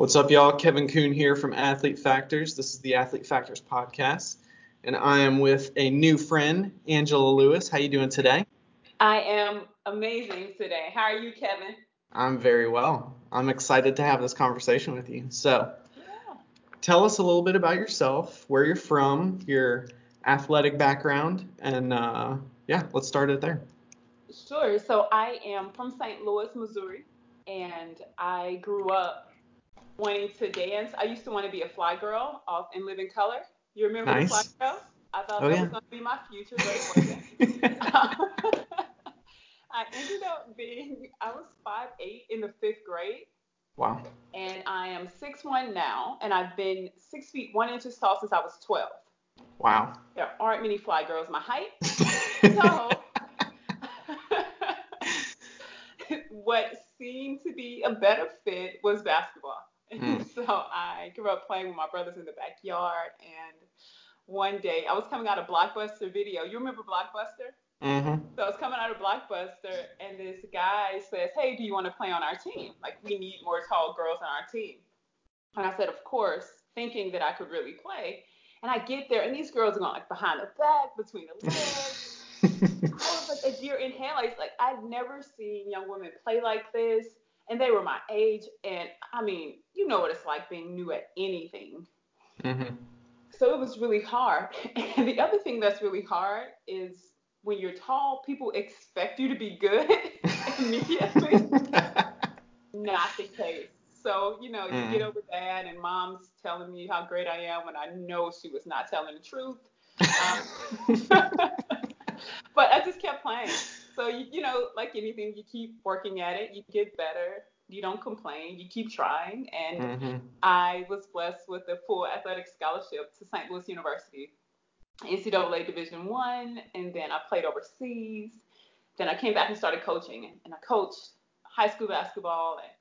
What's up, y'all? Kevin Kuhn here from Athlete Factors. This is the Athlete Factors podcast, and I am with a new friend, Angela Lewis. How you doing today? I am amazing today. How are you, Kevin? I'm very well. I'm excited to have this conversation with you. So, yeah. tell us a little bit about yourself, where you're from, your athletic background, and uh, yeah, let's start it there. Sure. So I am from St. Louis, Missouri, and I grew up wanting to dance. I used to want to be a fly girl off and live in Living Color. You remember nice. the fly girl? I thought oh, that yeah. was going to be my future, but it wasn't. I ended up being, I was five eight in the fifth grade. Wow. And I am six one now, and I've been six feet one inches tall since I was 12. Wow. There aren't many fly girls my height. so, what seemed to be a better fit was basketball. Mm. so I grew up playing with my brothers in the backyard. And one day I was coming out of Blockbuster video. You remember Blockbuster? Mm-hmm. So I was coming out of Blockbuster, and this guy says, Hey, do you want to play on our team? Like, we need more tall girls on our team. And I said, Of course, thinking that I could really play. And I get there, and these girls are going like behind the back, between the legs. I was like a deer in headlights. Like, I've never seen young women play like this and they were my age. And I mean, you know what it's like being new at anything. Mm-hmm. So it was really hard. And the other thing that's really hard is when you're tall, people expect you to be good immediately. Not the case. So, you know, you mm. get over that, and mom's telling me how great I am when I know she was not telling the truth. Um, but I just kept playing. So you, you know, like anything, you keep working at it, you get better. You don't complain. You keep trying. And mm-hmm. I was blessed with a full athletic scholarship to St. Louis University, NCAA Division One, and then I played overseas. Then I came back and started coaching, and I coached high school basketball and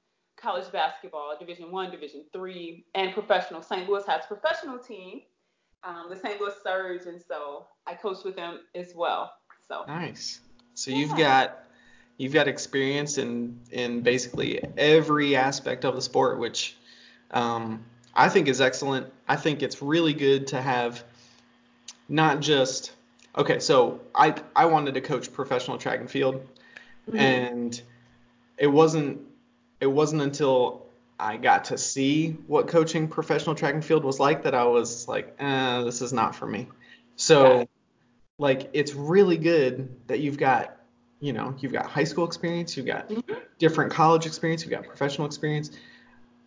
college basketball, Division One, Division Three, and professional. St. Louis has a professional team, um, the St. Louis Surge, and so I coached with them as well. So nice. So yeah. you've got you've got experience in in basically every aspect of the sport, which um, I think is excellent. I think it's really good to have not just okay. So I I wanted to coach professional track and field, mm-hmm. and it wasn't it wasn't until I got to see what coaching professional track and field was like that I was like, eh, this is not for me. So like it's really good that you've got you know you've got high school experience you've got mm-hmm. different college experience you've got professional experience.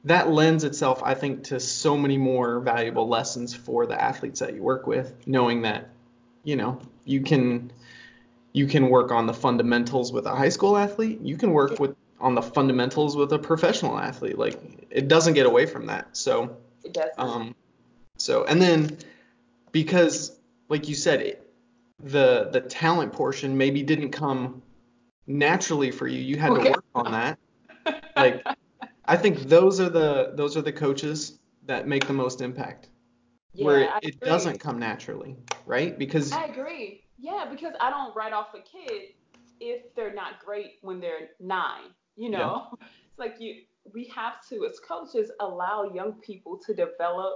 That lends itself i think to so many more valuable lessons for the athletes that you work with knowing that you know you can you can work on the fundamentals with a high school athlete. You can work with on the fundamentals with a professional athlete. Like it doesn't get away from that. So it does um so and then because like you said it, the the talent portion maybe didn't come naturally for you. You had okay. to work on that. Like I think those are the those are the coaches that make the most impact. Yeah, where it, it doesn't come naturally, right? Because I agree. Yeah, because I don't write off a kid if they're not great when they're nine. You know, yeah. it's like you we have to as coaches allow young people to develop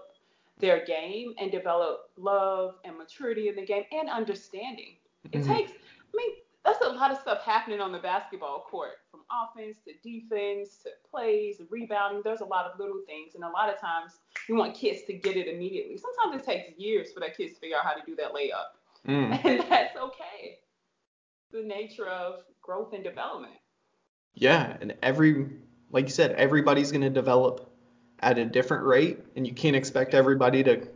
their game and develop love and maturity in the game and understanding. It mm-hmm. takes, I mean, that's a lot of stuff happening on the basketball court from offense to defense to plays, rebounding. There's a lot of little things. And a lot of times you want kids to get it immediately. Sometimes it takes years for that kids to figure out how to do that layup. Mm. And that's okay. The nature of growth and development. Yeah. And every, like you said, everybody's going to develop at a different rate, and you can't expect everybody to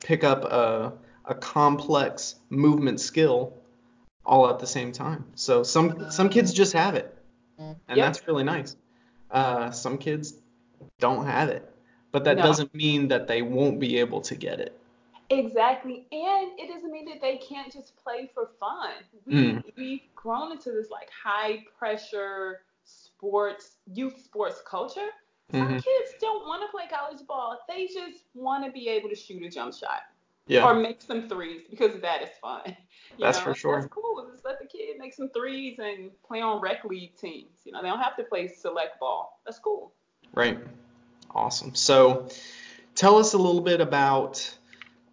pick up a, a complex movement skill all at the same time. So some some kids just have it, and yep. that's really nice. Uh, some kids don't have it, but that no. doesn't mean that they won't be able to get it. Exactly, and it doesn't mean that they can't just play for fun. We, mm. We've grown into this like high pressure sports, youth sports culture some mm-hmm. kids don't want to play college ball. They just want to be able to shoot a jump shot. Yeah. Or make some threes because that is fun. You that's know? for sure. That's cool. Just let the kid make some threes and play on rec league teams. You know, they don't have to play select ball. That's cool. Right. Awesome. So, tell us a little bit about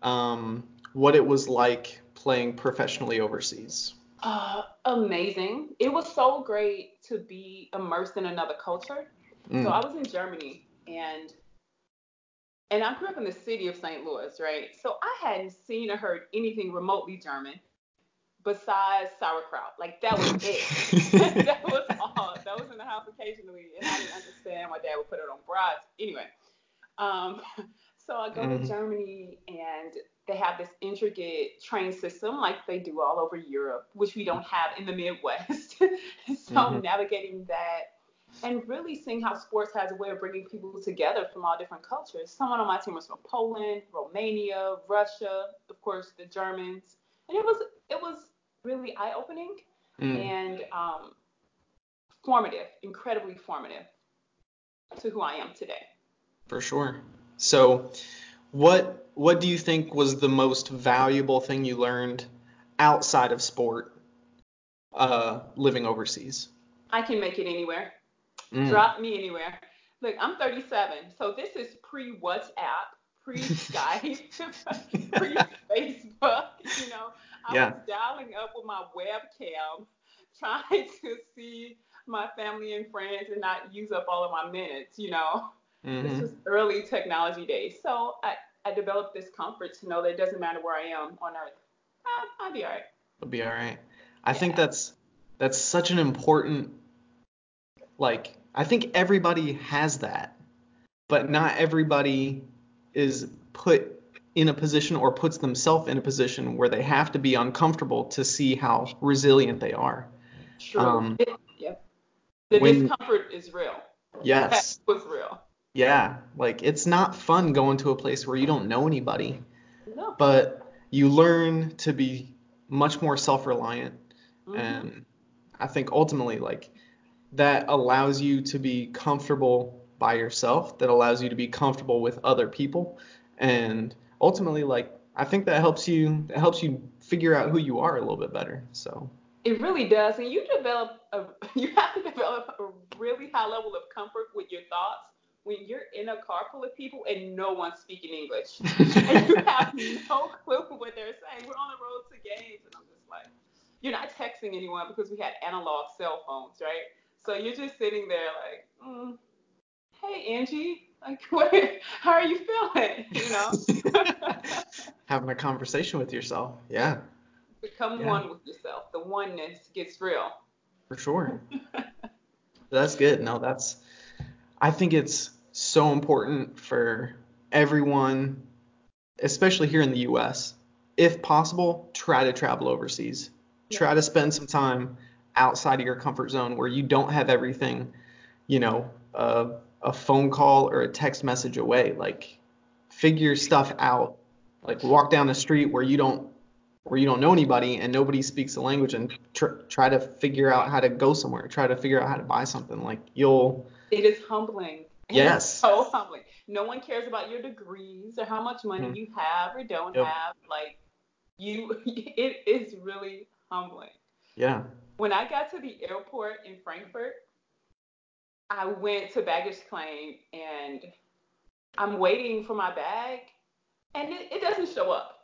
um, what it was like playing professionally overseas. Uh, amazing. It was so great to be immersed in another culture. Mm. So I was in Germany and and I grew up in the city of St. Louis, right? So I hadn't seen or heard anything remotely German besides sauerkraut. Like that was it. that was all. That was in the house occasionally, and I didn't understand why dad would put it on brats. Anyway, um, so I go Mhm. to Germany, and they have this intricate train system like they do all over Europe, which we don't have in the Midwest. so Mhm. navigating that. And really seeing how sports has a way of bringing people together from all different cultures. Someone on my team was from Poland, Romania, Russia, of course the Germans, and it was it was really eye opening Mm. and um, formative, incredibly formative to who I am today. For sure. So, what what do you think was the most valuable thing you learned outside of sport, uh, living overseas? I can make it anywhere. Mm. Drop me anywhere. Look, I'm 37, so this is pre WhatsApp, pre Skype, pre Facebook. You know, I Yeah. was dialing up with my webcam, trying to see my family and friends and not use up all of my minutes. You know, this Mhm. was early technology days, so I, I developed this comfort to know that it doesn't matter where I am on Earth. I, I'll be all right. It'll be all right. I think that's that's such an important like I think everybody has that, but not everybody is put in a position or puts themselves in a position where they have to be uncomfortable to see how resilient they are. Sure. Um, It- yep. The when- discomfort is real. Yes. That was real. Yeah, like it's not fun going to a place where you don't know anybody, No. but you learn to be much more self-reliant Mhm. and I think ultimately like that allows you to be comfortable by yourself, that allows you to be comfortable with other people and ultimately like I think that helps you that helps you figure out who you are a little bit better. So, It really does, and you develop a you have to develop a really high level of comfort with your thoughts when you're in a car full of people and no one's speaking English, and you have no clue what they're saying. We're on the road to games, and I'm just like, you're not texting anyone because we had analog cell phones, right? So you're just sitting there like, mm, hey Angie, like, what, how are you feeling? You know. having a conversation with yourself. Yeah, Become Yeah. one with yourself. The oneness gets real. for sure. That's good. No, that's I think it's so important for everyone, especially here in the US. If possible, try to travel overseas. Try to spend some time outside of your comfort zone where you don't have everything, you know, uh, a phone call or a text message away. Like figure stuff out. Like walk down the street where you don't where you don't know anybody and nobody speaks the language and tr- try to figure out how to go somewhere. Try to figure out how to buy something. Like you'll It is humbling. Yes. so humbling. No one cares about your degrees or how much money Mhm. you have or don't Yep. have. Like you, it is really humbling. yeah. When I got to the airport in Frankfurt, I went to baggage claim and I'm waiting for my bag and it, it doesn't show up.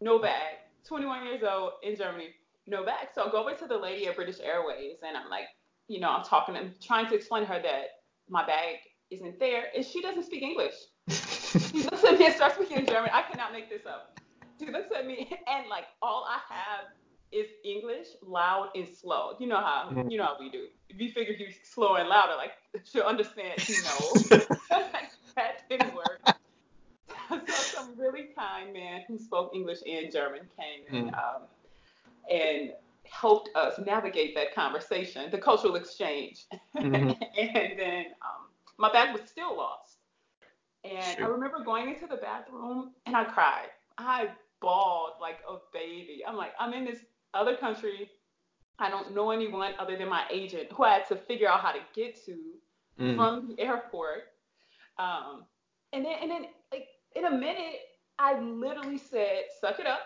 No bag. 21 years old in Germany, no bag. So I go over to the lady at British Airways and I'm like, you know, I'm talking and trying to explain to her that my bag isn't there and she doesn't speak English. She looks at me and starts speaking German. I cannot make this up. She looks at me and like all I have is English, loud and slow. You know how Mhm. you know how we do. If you figure you slow and louder, like she'll understand. No, that didn't work. so some really kind man who spoke English and German came and Mm. um, and helped us navigate that conversation, the cultural exchange. Mhm. and then um, my bag was still lost. And I remember going into the bathroom and I cried. I bawled like a baby. I'm like, I'm in this other country. I don't know anyone other than my agent who I had to figure out how to get to Mm. from the airport. Um, and then, and then, like in a minute, I literally said, "Suck it up.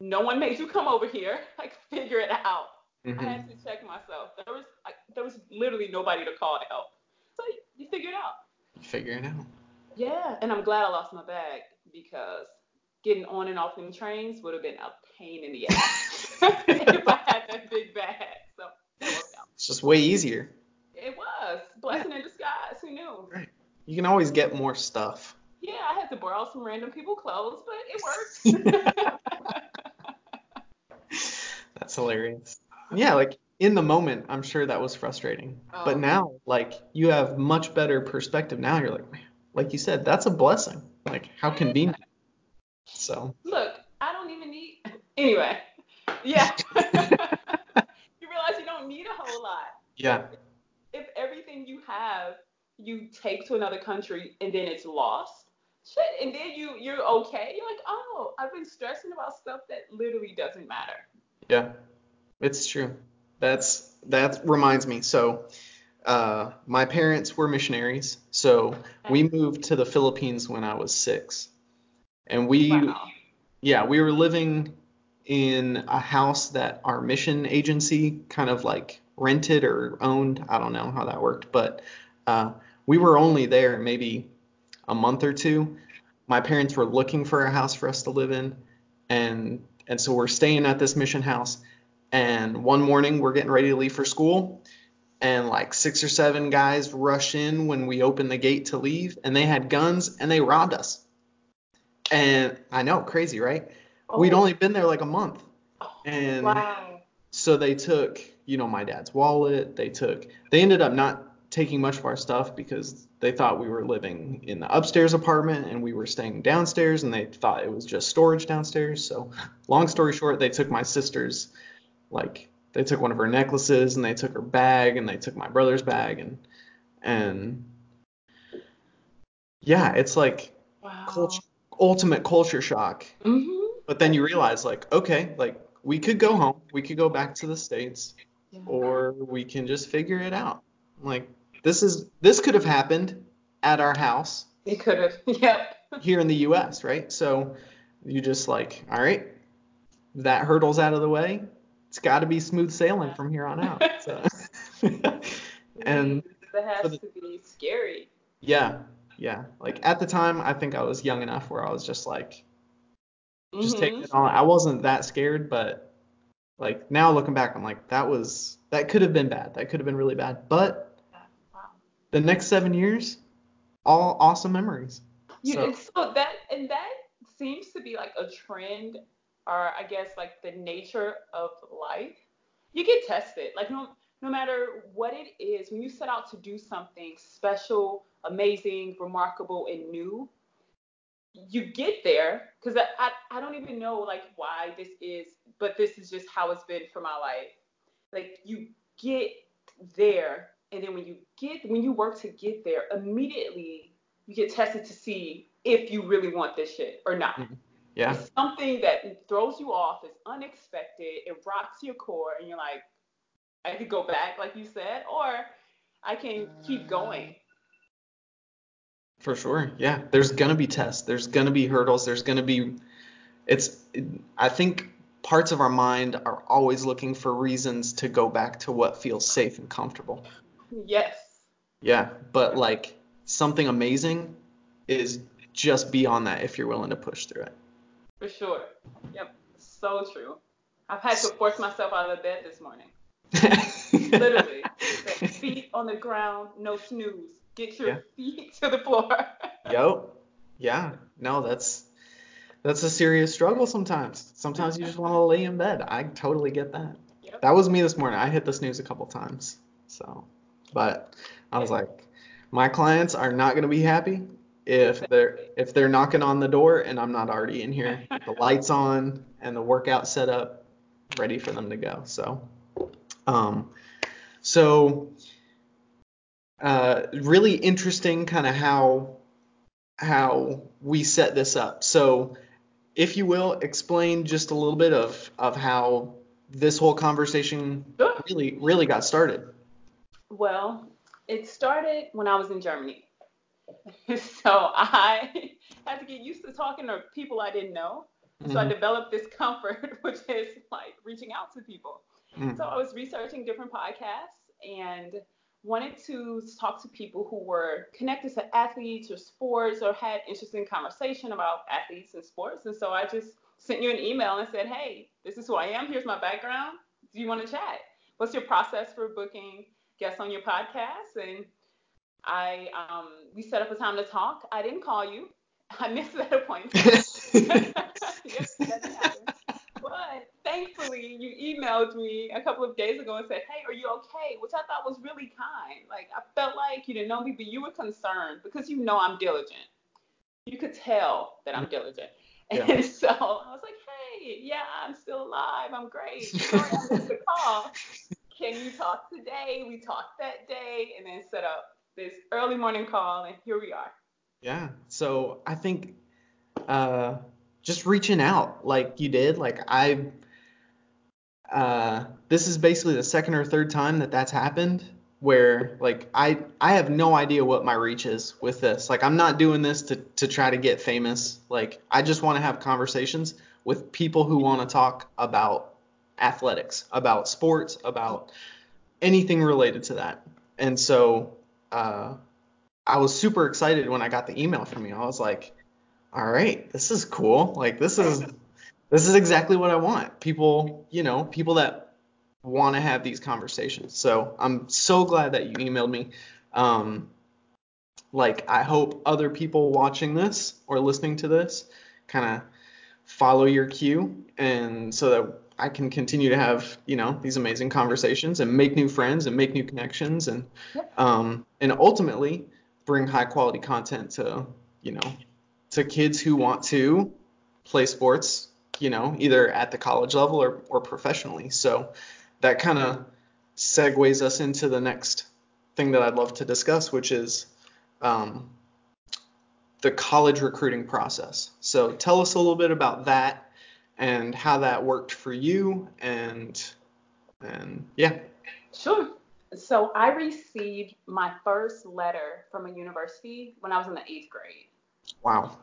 No one made you come over here. Like, figure it out." I Mhm. had to check myself. There was, like, there was literally nobody to call to help. So you, you figure it out. Figure it out. Yeah, and I'm glad I lost my bag because getting on and off them trains would have been a pain in the ass if I had that big bag. So that worked out. It's just way easier. It was blessing in disguise. Who knew? Right. You can always get more stuff. Yeah, I had to borrow some random people clothes, but it worked. That's hilarious. Yeah, like in the moment, I'm sure that was frustrating. But Oh. now, like you have much better perspective now. You're like, man, like you said, that's a blessing. Like how convenient. So Look, I don't even need. Anyway, yeah. you realize you don't need a whole lot. yeah, if everything you have you take to another country and then it's lost, shit, and then you you're okay. You're like, oh, I've been stressing about stuff that literally doesn't matter. yeah, it's true. That's that reminds me. So uh, my parents were missionaries, so we moved to the Philippines when I was six, and we Wow. yeah, we were living in a house that our mission agency kind of like rented or owned. I don't know how that worked, but uh, we were only there maybe a month or two. My parents were looking for a house for us to live in, and and so we're staying at this mission house. And one morning we're getting ready to leave for school, and like six or seven guys rush in when we open the gate to leave, and they had guns and they robbed us. And I know, crazy, right? We'd Oh, only been there like a month. And wow. so they took, you know, my dad's wallet. They took, they ended up not taking much of our stuff because they thought we were living in the upstairs apartment and we were staying downstairs and they thought it was just storage downstairs. So, long story short, they took my sister's, like, they took one of her necklaces and they took her bag and they took my brother's bag and, and yeah, it's like Wow. culture, ultimate culture shock. Mhm. But then you realize, like, okay, like we could go home, we could go back to the States, Yeah. or we can just figure it out. Like, this is this could have happened at our house It could have. Yep. here in the US, right? So you just like, all right, that hurdle's out of the way. It's got to be smooth sailing from here on out. So, and that has the- to be scary. yeah, yeah. Like at the time, I think I was young enough where I was just like, just Mhm. taking it on. I wasn't that scared, but like now looking back, I'm like, that was that could have been bad. That could have been really bad. But Wow. the next seven years, all awesome memories. You, So- and so that and that seems to be like a trend, or I guess like the nature of life. You get tested, like no no matter what it is, when you set out to do something special, amazing, remarkable, and new, you get there because I, I I don't even know like why this is, but this is just how it's been for my life. Like you get there, and then when you get when you work to get there, immediately you get tested to see if you really want this shit or not. Mm-hmm. Yeah, It's something that throws you off, it's unexpected, it rocks your core, and you're like, I could go back, like you said, or I can keep going. For sure. Yeah, there's gonna be tests. There's gonna be hurdles. There's gonna be. It's. I think parts of our mind are always looking for reasons to go back to what feels safe and comfortable. Yes. Yeah, but like something amazing is just beyond that if you're willing to push through it. For sure. Yep. So true. I've had to force myself out of bed this morning. Literally. Feet on the ground, no snooze. Get your Yeah. feet to the floor. Yo, yeah, no, that's that's a serious struggle sometimes. Sometimes you just want to lay in bed. I totally get that. Yep. That was me this morning. I hit the snooze a couple times. So, but I was like, my clients are not going to be happy if they're if they're knocking on the door and I'm not already in here, the lights on and the workout set up, ready for them to go. So, um, so uh, really interesting kind of how how we set this up. So, if you will, explain just a little bit of of how this whole conversation really really got started. Well, it started when I was in Germany. so I had to get used to talking to people I didn't know. So I Mhm. developed this comfort, which is like reaching out to people. Mm. So I was researching different podcasts, and wanted to talk to people who were connected to athletes or sports or had interesting conversation about athletes and sports. And so I just sent you an email and said, hey, this is who I am. Here's my background. Do you want to chat? What's your process for booking guests on your podcast? And I um, we set up a time to talk. I didn't call you. I missed that appointment. yes, that happened. But thankfully, you emailed me a couple of days ago and said, "Hey, are you okay?" Which I thought was really kind. Like I felt like you didn't know me, but you were concerned because you know I'm diligent. You could tell that I'm diligent. Yeah. And so I was like, "Hey, yeah, I'm still alive. I'm great. Sorry I missed the call. Can you talk today?" We talked that day, and then set up this early morning call, and here we are. Yeah. So I think uh, just reaching out like you did, like I, uh, this is basically the second or third time that that's happened where like I I have no idea what my reach is with this. Like I'm not doing this to to try to get famous. Like I just want to have conversations with people who want to talk about athletics, about sports, about anything related to that. And so uh, I was super excited when I got the email from you. I was like, all right, this is cool. Like this is this is exactly what I want. People, you know, people that want to have these conversations. So I'm so glad that you emailed me. Um, like I hope other people watching this or listening to this kind of follow your cue and so that I can continue to have you know these amazing conversations and make new friends and make new connections and um, and ultimately bring high quality content to you know to kids who want to play sports you know either at the college level or or professionally so that kind of segues us into the next thing that I'd love to discuss which is um, the college recruiting process so tell us a little bit about that and how that worked for you and and yeah. Sure. So I received my first letter from a university when I was in the eighth grade. Wow.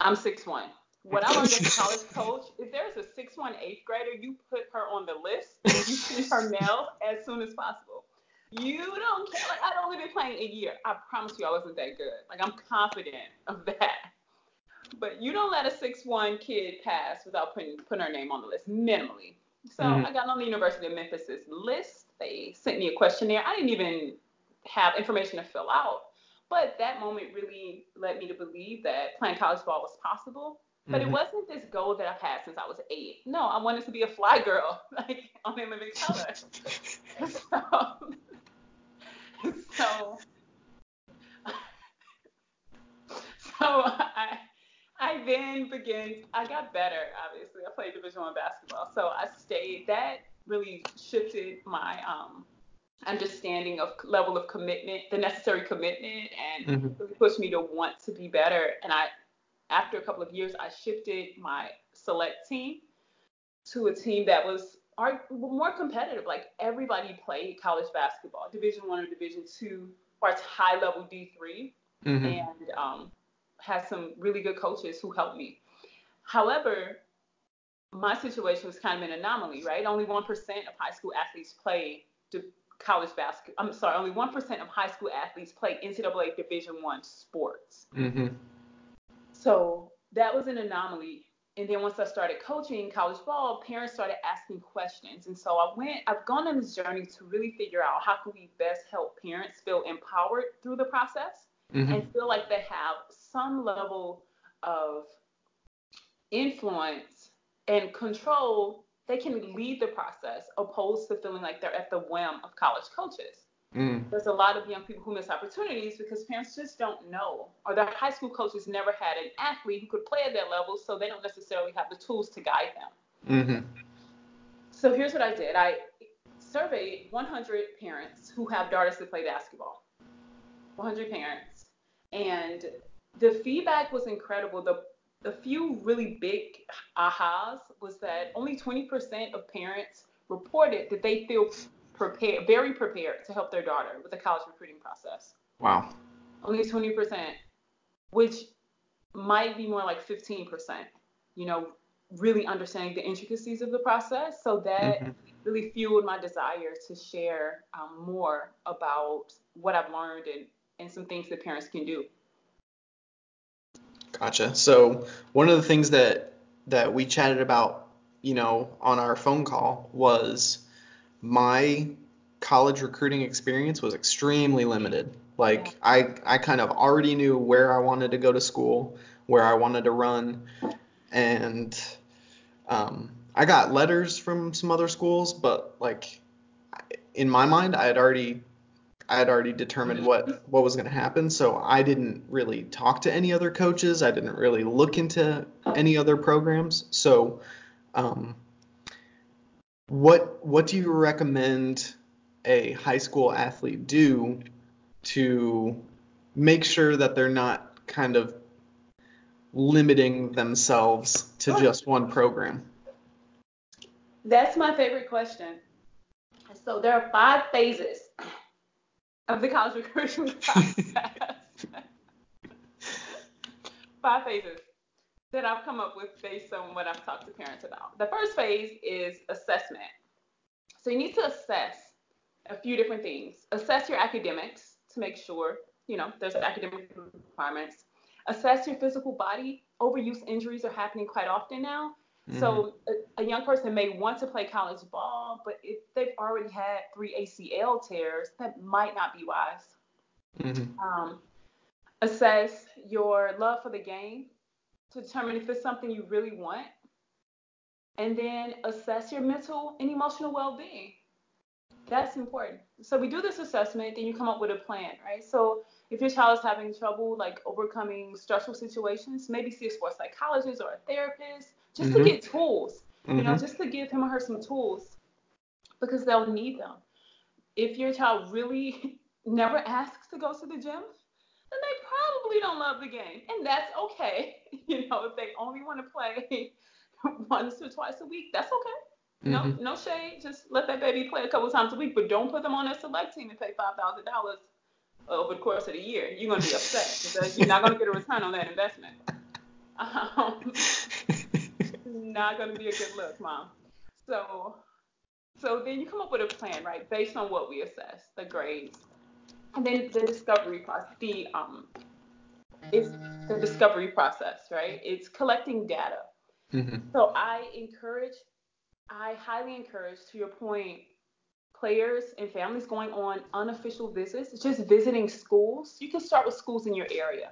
I'm six one. What I was a college coach, if there's a six one eighth grader, you put her on the list and you send her mail as soon as possible. You don't care. Like I'd only been playing a year. I promise you, I wasn't that good. Like I'm confident of that. But you don't let a six one kid pass without putting putting her name on the list minimally. So mm-hmm. I got on the University of Memphis's list. They sent me a questionnaire. I didn't even have information to fill out. But that moment really led me to believe that playing college ball was possible. But mm-hmm. it wasn't this goal that I've had since I was eight. No, I wanted to be a fly girl, like on In Living Color. so, so, so I I then began. I got better. Obviously, I played Division One basketball, so I stayed. That really shifted my um, understanding of level of commitment, the necessary commitment, and mm-hmm. really pushed me to want to be better. And I, after a couple of years, I shifted my select team to a team that was more competitive. Like everybody played college basketball, Division One or Division Two, or it's high level D 3 mm-hmm. and um, had some really good coaches who helped me. However, my situation was kind of an anomaly, right? Only 1% of high school athletes play college basketball. I'm sorry, only 1% of high school athletes play NCAA Division One sports. Mm-hmm. So that was an anomaly. And then once I started coaching college ball, parents started asking questions. And so I went, I've gone on this journey to really figure out how can we best help parents feel empowered through the process mm-hmm. and feel like they have some level of influence and control, they can lead the process opposed to feeling like they're at the whim of college coaches. Mm. There's a lot of young people who miss opportunities because parents just don't know, or their high school coaches never had an athlete who could play at that level, so they don't necessarily have the tools to guide them. Mm-hmm. So here's what I did I surveyed 100 parents who have daughters that play basketball. 100 parents. And the feedback was incredible. The the few really big ahas was that only 20% of parents reported that they feel prepared, very prepared to help their daughter with the college recruiting process. Wow. Only 20%, which might be more like 15%. You know, really understanding the intricacies of the process. So that mm-hmm. really fueled my desire to share um, more about what I've learned and, and some things that parents can do. Gotcha. So one of the things that that we chatted about, you know, on our phone call was my college recruiting experience was extremely limited. Like yeah. I I kind of already knew where I wanted to go to school, where I wanted to run, and um, I got letters from some other schools, but like in my mind, I had already I had already determined what what was going to happen, so I didn't really talk to any other coaches. I didn't really look into any other programs. So, um, what what do you recommend a high school athlete do to make sure that they're not kind of limiting themselves to just one program? That's my favorite question. So there are five phases of the college recruiting process. five phases that I've come up with based on what I've talked to parents about. The first phase is assessment. So you need to assess a few different things. Assess your academics to make sure, you know, there's academic requirements. Assess your physical body. Overuse injuries are happening quite often now. Mm-hmm. So a, a, young person may want to play college ball, but if they've already had three ACL tears, that might not be wise. Mm-hmm. Um, assess your love for the game to determine if it's something you really want, and then assess your mental and emotional well-being. That's important. So we do this assessment, then you come up with a plan, right? So if your child is having trouble like overcoming stressful situations, maybe see a sports psychologist or a therapist just mm-hmm. to get tools, mm-hmm. you know, mm-hmm. just to give him or her some tools because they'll need them. If your child really never asks to go to the gym, then they probably don't love the game, and that's okay. You know, if they only want to play once or twice a week, that's okay. No, mm-hmm. no shade. Just let that baby play a couple times a week, but don't put them on a select team and pay five thousand dollars over the course of the year. You're gonna be upset because you're not gonna get a return on that investment. Um, not gonna be a good look, mom. So, so then you come up with a plan, right, based on what we assess, the grades, and then the discovery process. The um, it's the discovery process, right? It's collecting data. Mm-hmm. So I encourage I highly encourage, to your point, players and families going on unofficial visits, just visiting schools. You can start with schools in your area.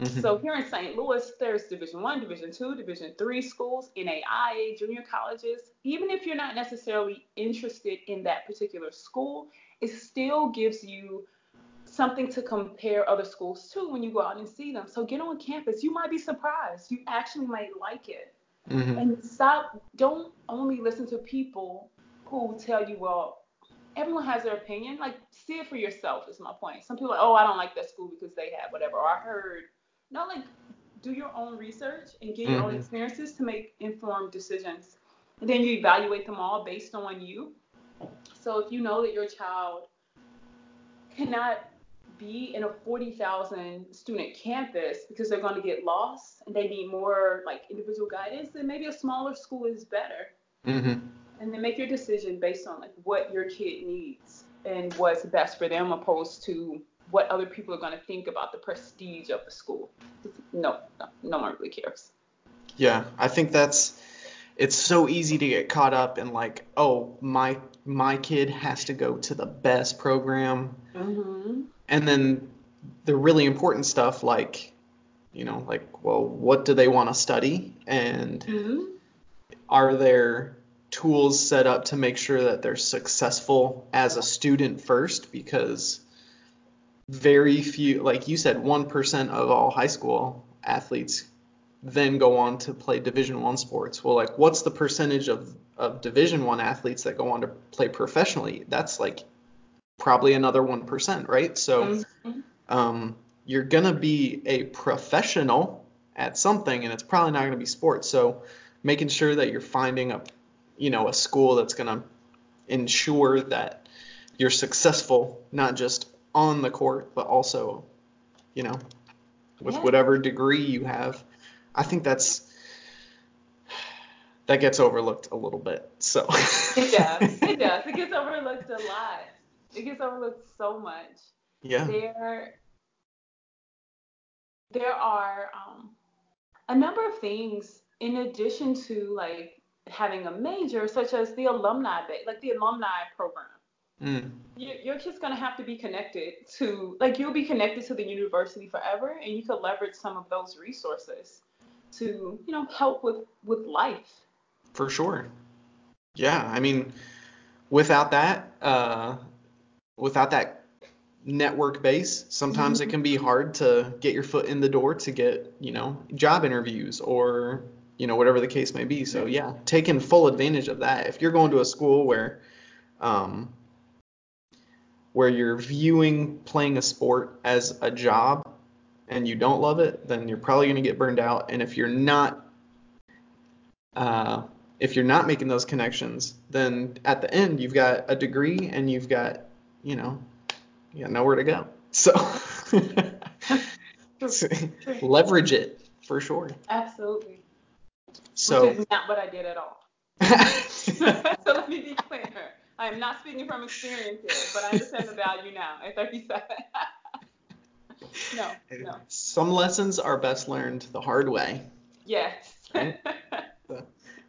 Mm-hmm. So here in St. Louis, there's Division One, Division Two, Division Three schools, NAIA, junior colleges. Even if you're not necessarily interested in that particular school, it still gives you something to compare other schools to when you go out and see them. So get on campus. You might be surprised. You actually might like it. Mm-hmm. And stop, don't only listen to people who tell you, well, everyone has their opinion. Like, see it for yourself, is my point. Some people are like, oh, I don't like that school because they have whatever. Or I heard, no, like, do your own research and get your mm-hmm. own experiences to make informed decisions. And then you evaluate them all based on you. So if you know that your child cannot be in a 40,000 student campus because they're going to get lost and they need more like individual guidance, then maybe a smaller school is better. Mm-hmm. And then make your decision based on like what your kid needs and what's best for them, opposed to what other people are going to think about the prestige of the school. No, no, no one really cares. Yeah, I think that's it's so easy to get caught up in like, oh, my my kid has to go to the best program. Mm-hmm and then the really important stuff like you know like well what do they want to study and mm-hmm. are there tools set up to make sure that they're successful as a student first because very few like you said 1% of all high school athletes then go on to play division 1 sports well like what's the percentage of of division 1 athletes that go on to play professionally that's like probably another 1%, right? So mm-hmm. um, you're going to be a professional at something and it's probably not going to be sports. So making sure that you're finding a you know a school that's going to ensure that you're successful not just on the court but also you know with yeah. whatever degree you have. I think that's that gets overlooked a little bit. So it does. It does. It gets overlooked a lot. It gets overlooked so much. Yeah. There there are um, a number of things in addition to like having a major, such as the alumni like the alumni program. Mm. You, you're just gonna have to be connected to, like, you'll be connected to the university forever, and you could leverage some of those resources to, you know, help with with life. For sure. Yeah, I mean, without that, uh, without that network base, sometimes Mm-hmm. it can be hard to get your foot in the door to get, you know, job interviews or, you know, whatever the case may be. So yeah, taking full advantage of that. If you're going to a school where, um, where you're viewing playing a sport as a job and you don't love it, then you're probably going to get burned out. And if you're not, uh, if you're not making those connections, then at the end you've got a degree and you've got, you know, you got nowhere to go. So leverage it for sure. Absolutely. So Which is not what I did at all. so let me be clear. I am not speaking from experience here, but I understand the value now at 37. no, no. some lessons are best learned the hard way. Yes. Right.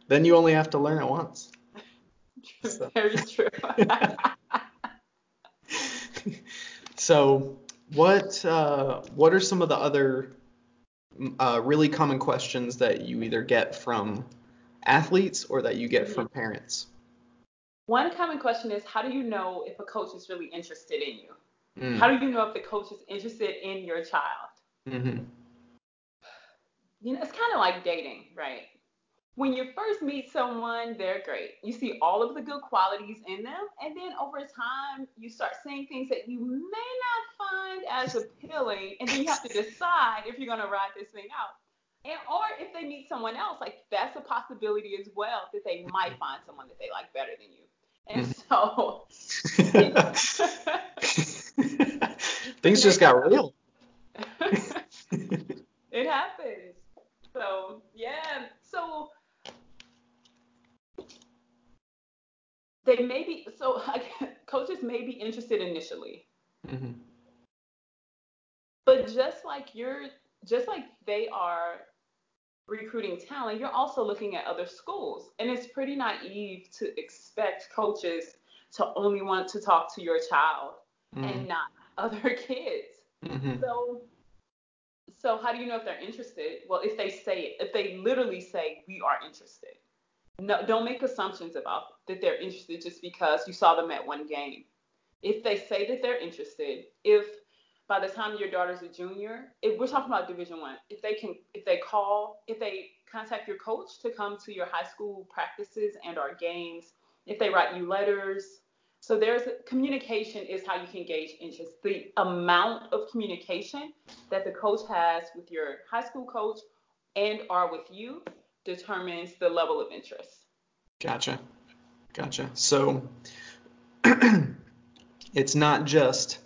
Then you only have to learn it once. So. Very true. So, what uh, what are some of the other uh, really common questions that you either get from athletes or that you get from parents? One common question is how do you know if a coach is really interested in you? Mm. How do you know if the coach is interested in your child? hmm You know, it's kind of like dating, right? When you first meet someone, they're great. You see all of the good qualities in them, and then over time, you start seeing things that you may not find as appealing, and then you have to decide if you're going to ride this thing out. And or if they meet someone else, like that's a possibility as well that they might find someone that they like better than you. And so Things just got real. it happens. So yeah. So they may be so coaches may be interested initially, hmm but just like you're just like they are recruiting talent, you're also looking at other schools. And it's pretty naive to expect coaches to only want to talk to your child and not other kids. hmm So, so how do you know if they're interested? Well, if they say, it, if they literally say, we are interested. No, don't make assumptions about that they're interested just because you saw them at one game. If they say that they're interested, if by the time your daughter's a junior, if we're talking about Division One, if they can, if they call, if they contact your coach to come to your high school practices and our games, if they write you letters, so there's communication is how you can gauge interest. The amount of communication that the coach has with your high school coach and are with you determines the level of interest. Gotcha. Gotcha. So it's not just,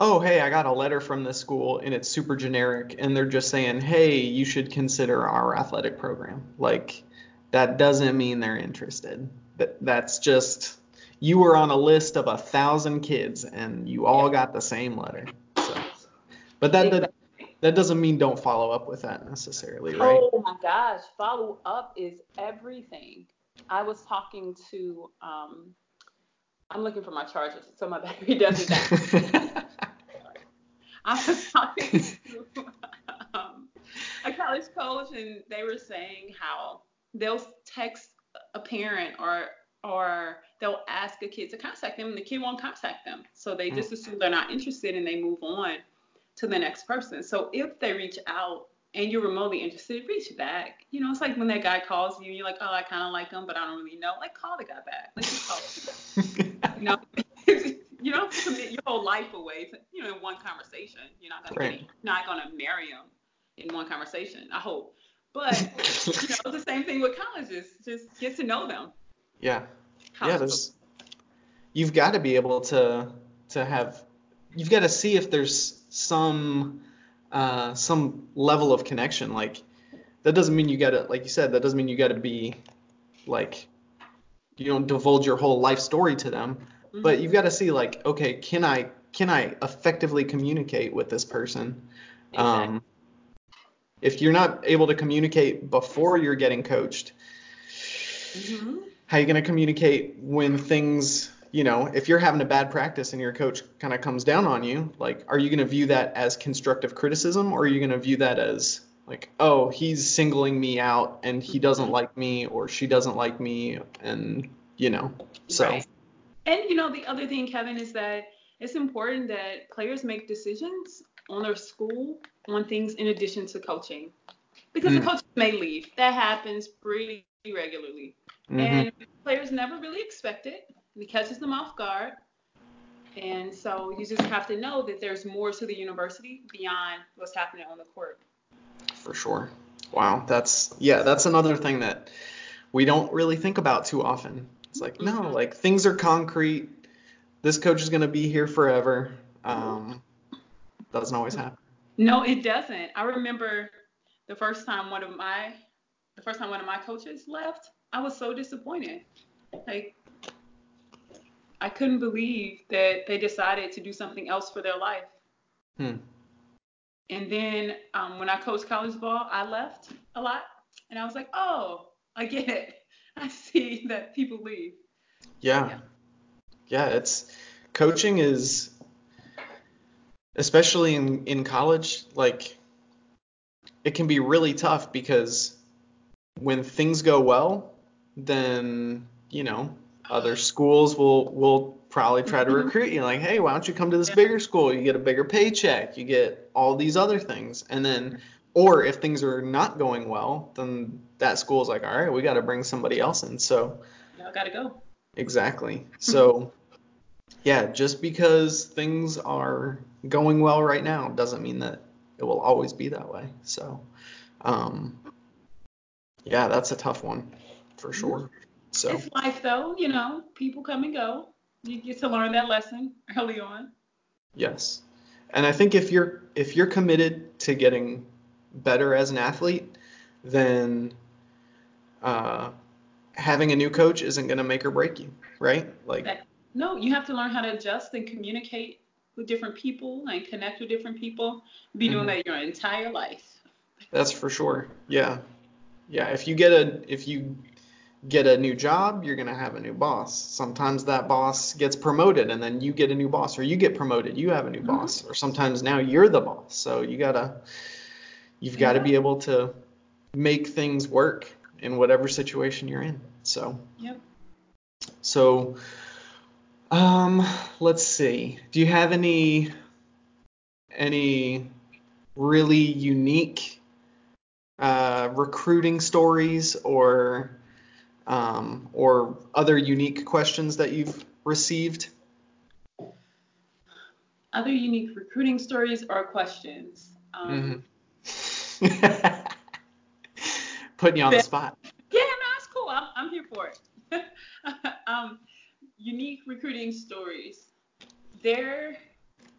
oh, hey, I got a letter from this school and it's super generic and they're just saying, hey, you should consider our athletic program. Like, that doesn't mean they're interested. That that's just you were on a list of a thousand kids and you all got the same letter. So, but that that, that doesn't mean don't follow up with that necessarily, right? Oh my gosh, follow up is everything. I was talking to um I'm looking for my charger so my battery doesn't die. I was talking to um, a college coach, and they were saying how they'll text a parent or or they'll ask a kid to contact them, and the kid won't contact them. So they just assume they're not interested, and they move on to the next person. So if they reach out and you're remotely interested, reach back. You know, it's like when that guy calls you, and you're like, oh, I kind of like him, but I don't really know. Like, call the guy back. Like, just call. You know, you don't have to commit your whole life away to, you know, in one conversation. You're not gonna Right. get, you're not gonna marry him in one conversation. I hope. But you know, it's the same thing with colleges. Just get to know them. yeah. How yeah, there's you've got to be able to to have you've got to see if there's some uh, some level of connection. Like that doesn't mean you got to like you said that doesn't mean you got to be like you don't divulge your whole life story to them, mm-hmm. but you've got to see like, okay, can I can I effectively communicate with this person? Exactly. Um, if you're not able to communicate before you're getting coached, mm-hmm. how are you going to communicate when things, you know, if you're having a bad practice and your coach kind of comes down on you, like, are you going to view that as constructive criticism or are you going to view that as like, oh, he's singling me out and he doesn't mm-hmm. like me or she doesn't like me and, you know, so. Right. And, you know, the other thing, Kevin, is that it's important that players make decisions on their school on things in addition to coaching. Because mm. the coaches may leave. That happens pretty regularly. Mm-hmm. And players never really expect it. It catches them off guard. And so you just have to know that there's more to the university beyond what's happening on the court. For sure. Wow, that's yeah, that's another thing that we don't really think about too often. It's like mm-hmm. no, like things are concrete. This coach is going to be here forever. Um, doesn't always happen. No, it doesn't. I remember the first time one of my the first time one of my coaches left, I was so disappointed. Like I couldn't believe that they decided to do something else for their life. Hmm. And then um, when I coached college ball, I left a lot, and I was like, oh, I get it. I see that people leave. Yeah. Yeah, yeah it's coaching is especially in in college, like it can be really tough because when things go well, then you know other schools will will probably try to mm-hmm. recruit you like hey why don't you come to this bigger school you get a bigger paycheck you get all these other things and then or if things are not going well then that school's like all right we got to bring somebody else in so y'all got to go exactly so yeah just because things are going well right now doesn't mean that it will always be that way. So, um, yeah, that's a tough one for sure. So it's life though, you know, people come and go. You get to learn that lesson early on. Yes. And I think if you're if you're committed to getting better as an athlete, then uh, having a new coach isn't going to make or break you, right? Like no, you have to learn how to adjust and communicate with different people and connect with different people. Be mm-hmm. doing that your entire life. That's for sure. Yeah. Yeah. If you get a if you get a new job, you're gonna have a new boss. Sometimes that boss gets promoted and then you get a new boss, or you get promoted, you have a new mm-hmm. boss, or sometimes now you're the boss. So you gotta you've got to be able to make things work in whatever situation you're in. So. Yep. So um, let's see. Do you have any any really unique uh, recruiting stories or um, or other unique questions that you've received? Other unique recruiting stories or questions? Um, mm-hmm. Putting you on the spot. Yeah, no, that's cool. I'm, I'm here for it. um, unique recruiting stories. There,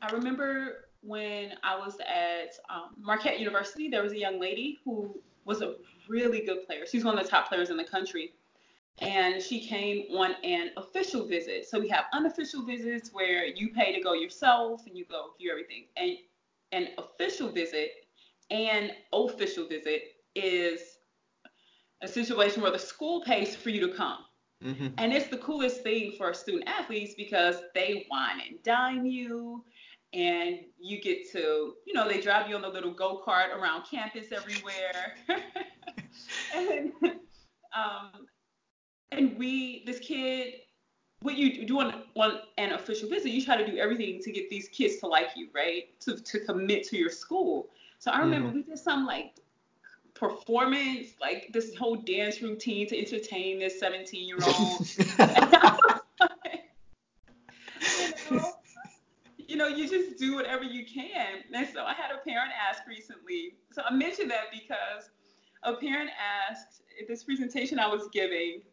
I remember when I was at um, Marquette University, there was a young lady who was a really good player. She's one of the top players in the country. And she came on an official visit. So we have unofficial visits where you pay to go yourself and you go do everything. And an official visit and official visit is a situation where the school pays for you to come. Mm-hmm. And it's the coolest thing for student athletes because they wine and dine you, and you get to, you know, they drive you on the little go kart around campus everywhere. and, um, and we, this kid, what you do on, on an official visit, you try to do everything to get these kids to like you, right? To, to commit to your school. So I remember mm-hmm. we did some like performance, like this whole dance routine to entertain this 17 year old. you, know, you know, you just do whatever you can. And so I had a parent ask recently. So I mentioned that because a parent asked this presentation I was giving,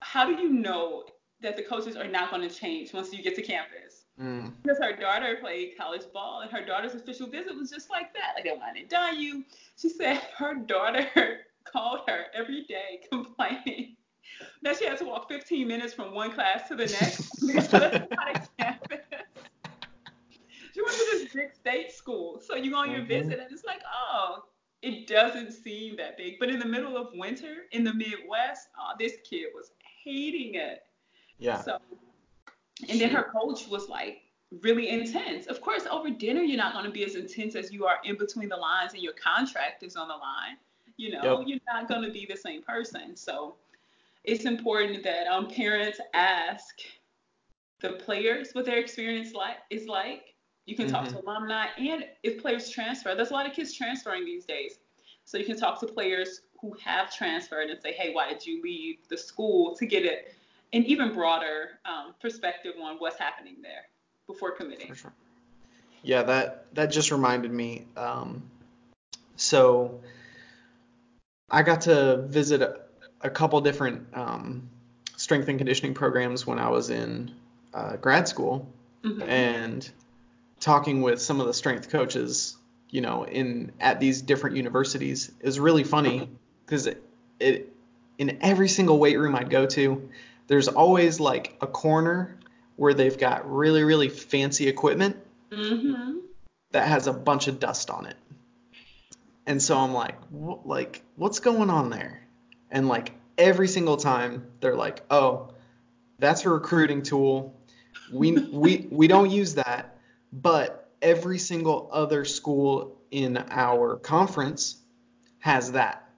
how do you know that the coaches are not going to change once you get to campus? Mm. Because her daughter played college ball, and her daughter's official visit was just like that. Like they wanted to die you. She said her daughter called her every day complaining that she had to walk 15 minutes from one class to the next because campus. She went to this big state school, so you go on your mm-hmm. visit and it's like, oh, it doesn't seem that big. But in the middle of winter in the Midwest, oh, this kid was hating it. Yeah. So, and then her coach was like really intense. Of course, over dinner you're not going to be as intense as you are in between the lines and your contract is on the line. You know, yep. you're not going to be the same person. So it's important that um, parents ask the players what their experience like is like. You can mm-hmm. talk to mm-hmm. alumni and if players transfer. There's a lot of kids transferring these days. So you can talk to players who have transferred and say, hey, why did you leave the school to get it an even broader um, perspective on what's happening there before committing. Sure. Yeah, that that just reminded me. Um, so I got to visit a, a couple different um, strength and conditioning programs when I was in uh, grad school, mm-hmm. and talking with some of the strength coaches, you know, in at these different universities is really funny because it, it in every single weight room I'd go to, there's always like a corner where they've got really really fancy equipment mm-hmm. that has a bunch of dust on it. And so I'm like, what, like what's going on there? And like every single time they're like, oh, that's a recruiting tool. We we we don't use that, but every single other school in our conference has that.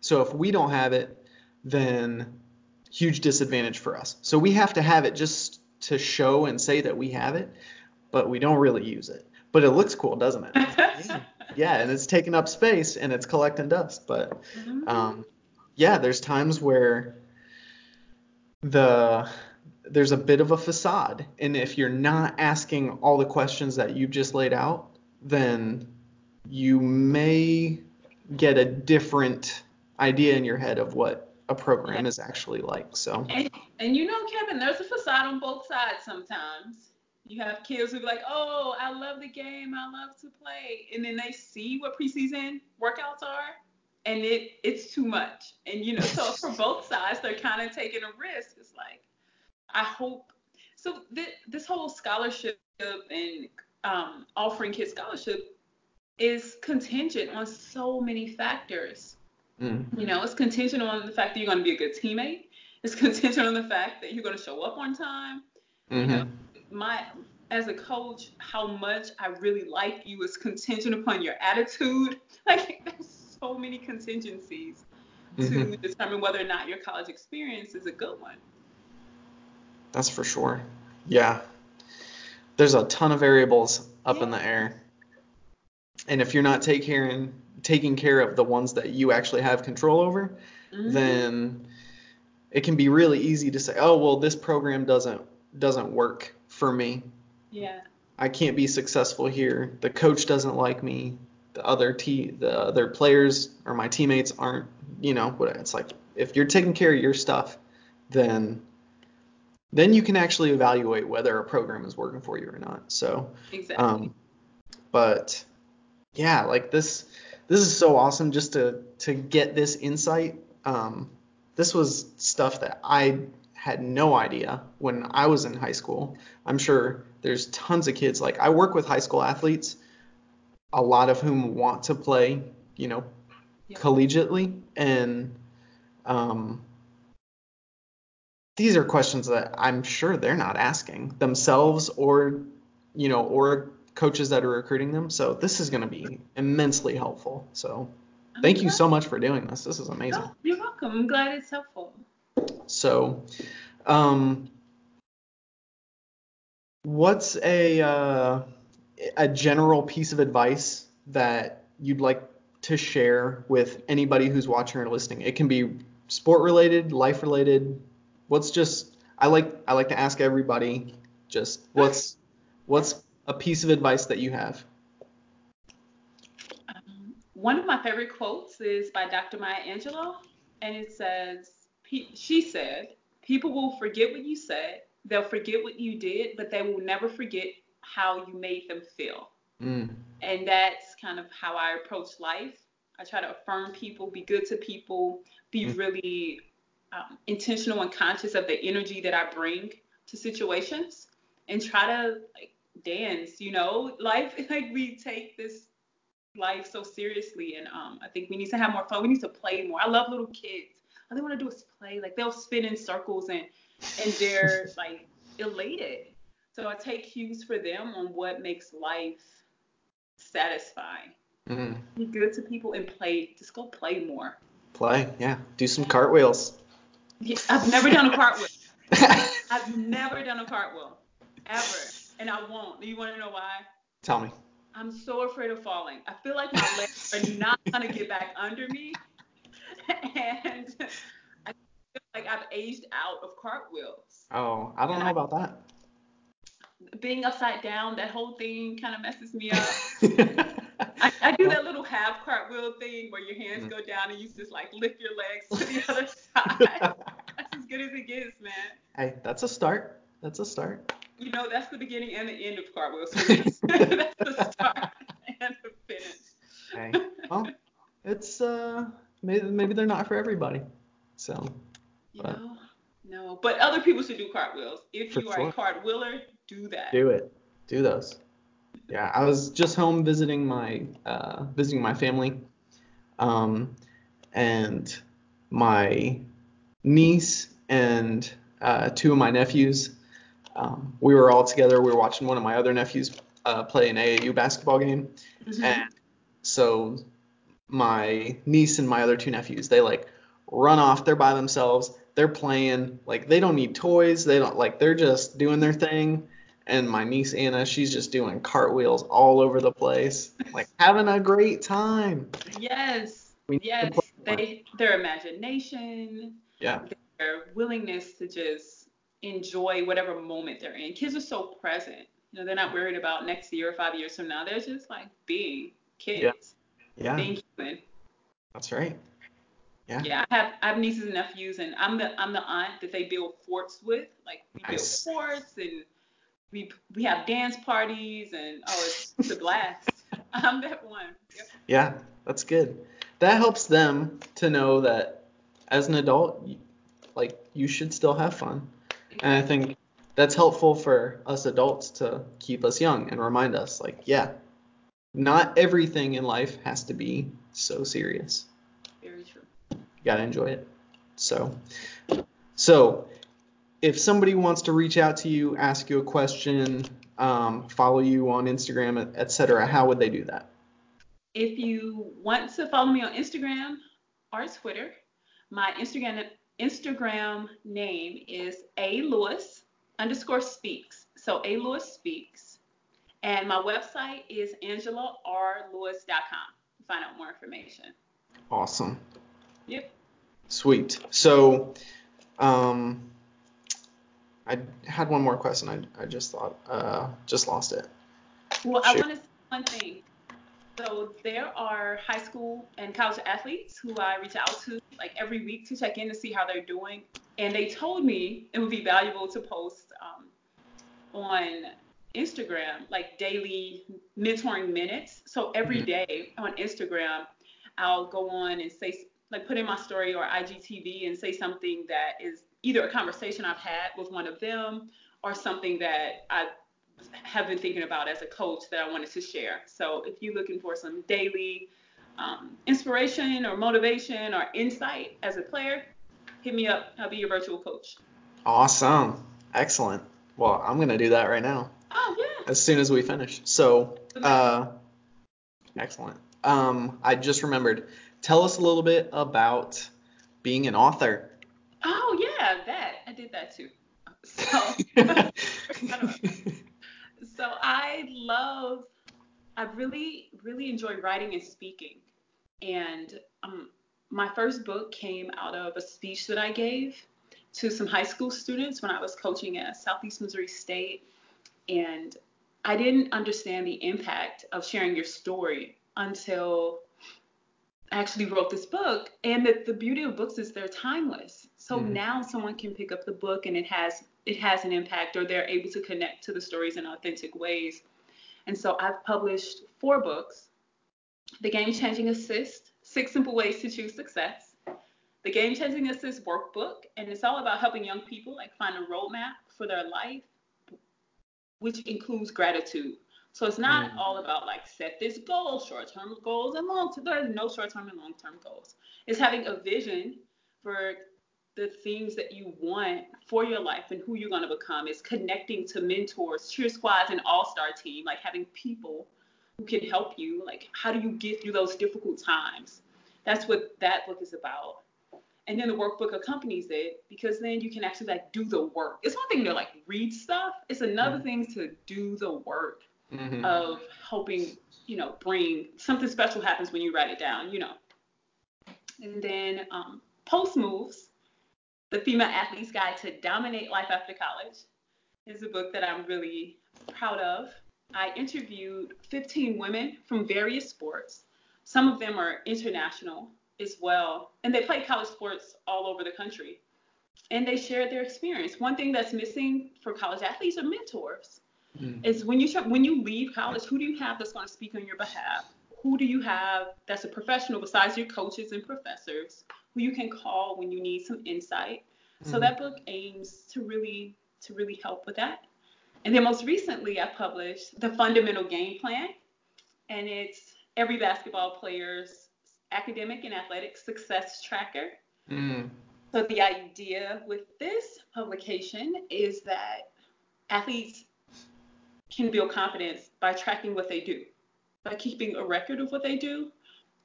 So if we don't have it, then huge disadvantage for us. So we have to have it just to show and say that we have it, but we don't really use it. But it looks cool, doesn't it? yeah. and it's taking up space and it's collecting dust. But mm-hmm. um, yeah, there's times where the there's a bit of a facade, and if you're not asking all the questions that you've just laid out, then you may get a different idea in your head of what a program is actually like. So. And, and you know, Kevin, there's a facade on both sides sometimes. You have kids who be like, oh, I love the game, I love to play, and then they see what preseason workouts are, and it it's too much. And you know, so for both sides, they're kind of taking a risk. It's like, I hope. So th- this whole scholarship and um, offering kids scholarship is contingent on so many factors. Mm. You know, it's contingent on the fact that you're going to be a good teammate. It's contingent on the fact that you're going to show up on time. Mm-hmm. You know, my as a coach, how much I really like you is contingent upon your attitude. Like there's so many contingencies mm-hmm. to determine whether or not your college experience is a good one. That's for sure. Yeah. There's a ton of variables up yeah. in the air. And if you're not taking taking care of the ones that you actually have control over, mm-hmm. then it can be really easy to say, oh well, this program doesn't doesn't work for me. Yeah. I can't be successful here. The coach doesn't like me. The other t the other players or my teammates aren't. You know, what it's like. If you're taking care of your stuff, then then you can actually evaluate whether a program is working for you or not. So. Exactly. Um, but yeah, like this this is so awesome just to to get this insight. Um, this was stuff that I had no idea when I was in high school. I'm sure there's tons of kids like I work with high school athletes, a lot of whom want to play, you know, yeah. collegiately, and um, these are questions that I'm sure they're not asking themselves or, you know, or coaches that are recruiting them. So this is going to be immensely helpful. So thank you so much for doing this. This is amazing. Oh, you're welcome. I'm glad it's helpful. So, um, what's a uh, a general piece of advice that you'd like to share with anybody who's watching or listening? It can be sport related, life related. What's just I like I like to ask everybody just what's what's a piece of advice that you have? Um, one of my favorite quotes is by Dr. Maya Angelou, and it says, She said, People will forget what you said, they'll forget what you did, but they will never forget how you made them feel. Mm. And that's kind of how I approach life. I try to affirm people, be good to people, be mm-hmm. really um, intentional and conscious of the energy that I bring to situations, and try to like dance. You know, life like we take this life so seriously, and um, I think we need to have more fun. We need to play more. I love little kids. All they want to do is play. Like they'll spin in circles and and they're like elated. So I take cues for them on what makes life satisfying. Mm-hmm. Be good to people and play. Just go play more. Play, yeah. Do some cartwheels. Yeah, I've never done a cartwheel. I've never done a cartwheel ever, and I won't. Do you want to know why? Tell me. I'm so afraid of falling. I feel like my legs are not gonna get back under me, and I feel like I've aged out of cartwheels. Oh, I don't and know I, about that. Being upside down, that whole thing kind of messes me up. I, I, do that little half cartwheel thing where your hands mm. go down and you just like lift your legs to the other side. that's as good as it gets, man. Hey, that's a start. That's a start you know, that's the beginning and the end of cartwheels. that's the start and the finish. Okay. Well, it's uh maybe maybe they're not for everybody. So. You but. know, no, but other people should do cartwheels. If you are sure. a cartwheeler, do that. Do it. Do those. Yeah, I was just home visiting my uh, visiting my family, um, and my niece and uh, two of my nephews um, we were all together. We were watching one of my other nephews uh, play an AAU basketball game, mm-hmm. and so my niece and my other two nephews, they like run off. They're by themselves. They're playing. Like they don't need toys. They don't like. They're just doing their thing. And my niece Anna, she's just doing cartwheels all over the place, like having a great time. Yes. yes. They their imagination. Yeah. Their willingness to just enjoy whatever moment they're in. Kids are so present. You know, they're not worried about next year or five years from now. They're just like being kids. Yeah. yeah. Being human. That's right. Yeah. Yeah, I have I have nieces and nephews, and I'm the I'm the aunt that they build forts with. Like we nice. build forts, and we we have dance parties, and oh, it's, it's a blast. I'm that one. Yep. Yeah, that's good. That helps them to know that as an adult, like you should still have fun. And I think that's helpful for us adults to keep us young and remind us, like, yeah, not everything in life has to be so serious. Very true. You gotta enjoy it. So, so if somebody wants to reach out to you, ask you a question, um, follow you on Instagram, etc., how would they do that? If you want to follow me on Instagram or Twitter, my Instagram Instagram name is A Lewis underscore speaks. So A Lewis speaks. And my website is angelarlewis.com. Find out more information. Awesome. Yep. Sweet. So, um, I had one more question. I, I just thought, uh, just lost it. Well, Shoot. I want to say one thing. So there are high school and college athletes who I reach out to like every week to check in to see how they're doing. And they told me it would be valuable to post um, on Instagram like daily mentoring minutes. So every mm-hmm. on Instagram, I'll go on and say like put in my story or IGTV and say something that is either a conversation I've had with one of them or something that I have been thinking about as a coach that I wanted to share. So if you're looking for some daily um, inspiration or motivation or insight as a player, hit me up. I'll be your virtual coach. Awesome. Excellent. Well, I'm going to do that right now. Oh, yeah. As soon as we finish. So, uh, excellent. Um, I just remembered. Tell us a little bit about being an author. Oh, yeah, that. I did that too. So, so I love, I really, really enjoy writing and speaking. And um, my first book came out of a speech that I gave to some high school students when I was coaching at Southeast Missouri State. And I didn't understand the impact of sharing your story until I actually wrote this book. And the, the beauty of books is they're timeless. So mm. now someone can pick up the book and it has it has an impact or they're able to connect to the stories in authentic ways. And so I've published four books. The Game Changing Assist, Six Simple Ways to Choose Success. The Game Changing Assist workbook, and it's all about helping young people like find a roadmap for their life, which includes gratitude. So it's not mm. all about like set this goal, short-term goals and long-term. There's no short-term and long-term goals. It's having a vision for the things that you want for your life and who you're going to become. is connecting to mentors, cheer squads, and all-star team, like having people who can help you. Like how do you get through those difficult times? That's what that book is about. And then the workbook accompanies it because then you can actually like do the work. It's one thing to like read stuff. It's another mm-hmm. thing to do the work mm-hmm. of helping, you know, bring something special happens when you write it down, you know. And then um, Post Moves, The Female Athlete's Guide to Dominate Life After College, is a book that I'm really proud of. I interviewed 15 women from various sports. Some of them are international as well, and they play college sports all over the country. And they shared their experience. One thing that's missing for college athletes are mentors. Mm. Is when you when you leave college, who do you have that's going to speak on your behalf? Who do you have that's a professional besides your coaches and professors who you can call when you need some insight? Mm. So that book aims to really to really help with that. And then most recently, I published the Fundamental Game Plan, and it's every basketball player's academic and athletic success tracker. Mm. So the idea with this publication is that athletes can build confidence by tracking what they do, by keeping a record of what they do,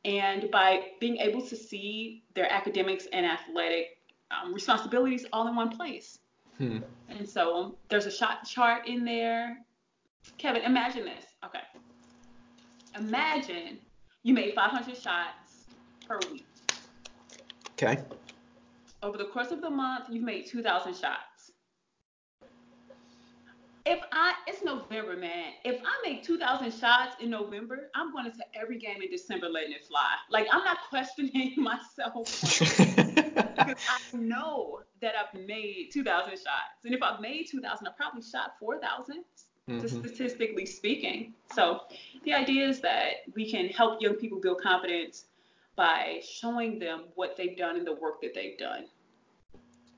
and by being able to see their academics and athletic um, responsibilities all in one place. Hmm. And so um, there's a shot chart in there. Kevin, imagine this. Okay. Imagine you made 500 shots per week. Okay. Over the course of the month, you've made 2,000 shots if I it's November, man. If I make 2,000 shots in November, I'm going to every game in December letting it fly. Like I'm not questioning myself because I know that I've made 2,000 shots, and if I've made 2,000, I probably shot 4,000. Mm-hmm. Statistically speaking. So the idea is that we can help young people build confidence by showing them what they've done and the work that they've done.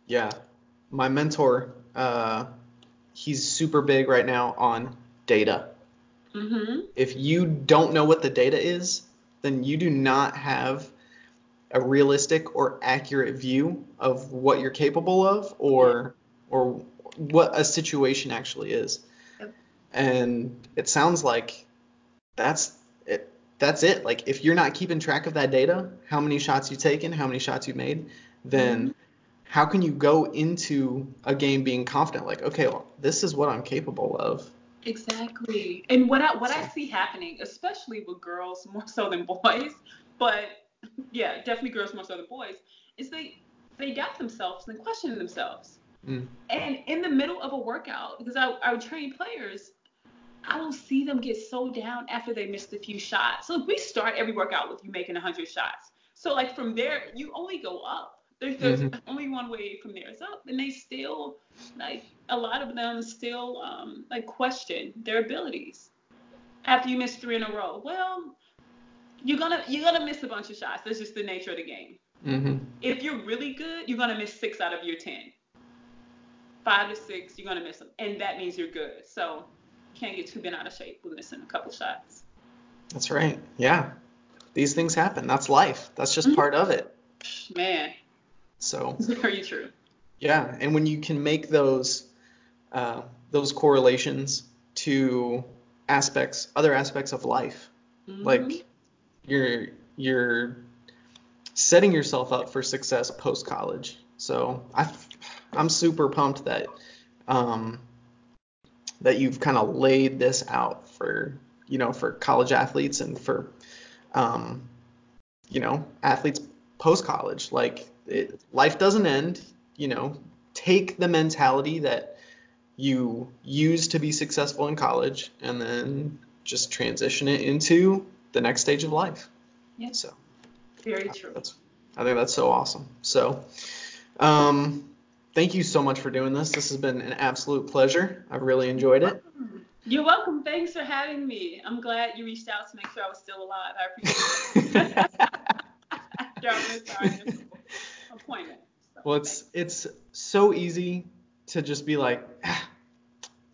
Yeah, my mentor. Uh, he's super big right now on data. Mm-hmm. If you don't know what the data is, then you do not have a realistic or accurate view of what you're capable of or or what a situation actually is. Yep. And it sounds like that's it that's it. Like if you're not keeping track of that data, how many shots you've taken, how many shots you've made, then mm-hmm how can you go into a game being confident like okay well this is what i'm capable of exactly and what i what i see happening especially with girls more so than boys but yeah definitely girls more so than boys is they they doubt themselves and question themselves mm. and in the middle of a workout because I, I would train players I will see them get so down after they missed a few shots. So we start every workout with you making 100 shots. So like from there, you only go up. There's, there's mm-hmm. only one way from there is up, and they still like a lot of them still um, like question their abilities after you miss three in a row. Well, you're gonna you're gonna miss a bunch of shots. That's just the nature of the game. Mm-hmm. If you're really good, you're gonna miss six out of your ten. Five to six, you're gonna miss them, and that means you're good. So you can't get too bent out of shape with missing a couple shots. That's right. Yeah, these things happen. That's life. That's just mm-hmm. part of it. Man, so very true. Yeah, and when you can make those uh, those correlations to aspects, other aspects of life, mm-hmm. like you're you're setting yourself up for success post college. So I I'm super pumped that um, that you've kind of laid this out for you know for college athletes and for um, you know athletes post college. Like it, life doesn't end. You know, take the mentality that you use to be successful in college and then just transition it into the next stage of life. Yeah. So. Very true. That's, I think that's so awesome. So, um, thank you so much for doing this. This has been an absolute pleasure. I've really enjoyed it. You're welcome. Thanks for having me. I'm glad you reached out to make sure I was still alive. I appreciate it. appointment. Well, it's it's so easy to just be like, ah,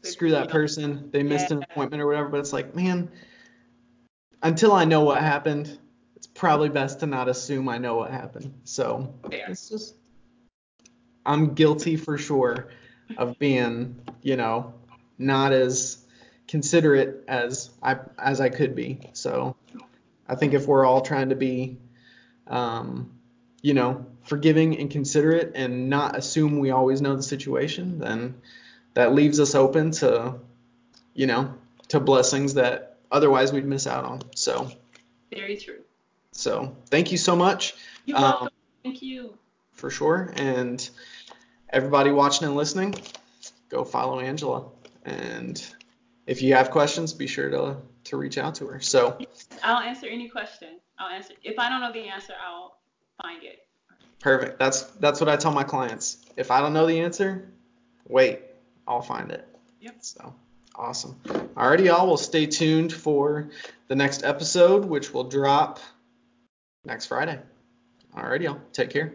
screw that person. They missed an appointment or whatever. But it's like, man, until I know what happened, it's probably best to not assume I know what happened. So Fair. it's just, I'm guilty for sure of being, you know, not as considerate as I as I could be. So I think if we're all trying to be, um, you know, forgiving and considerate and not assume we always know the situation, then that leaves us open to, you know, to blessings that otherwise we'd miss out on. So Very true. so thank you so much. You're Um, welcome. Thank you. for sure. And everybody watching and listening, go follow Angela. And if you have questions, be sure to to reach out to her. So I'll answer any question. I'll answer. If I don't know the answer, I'll find it. Perfect. That's that's what I tell my clients. If I don't know the answer, wait, I'll find it. Yep. So awesome. Alrighty, y'all. Well, stay tuned for the next episode, which will drop next Friday. Alrighty, y'all. Take care.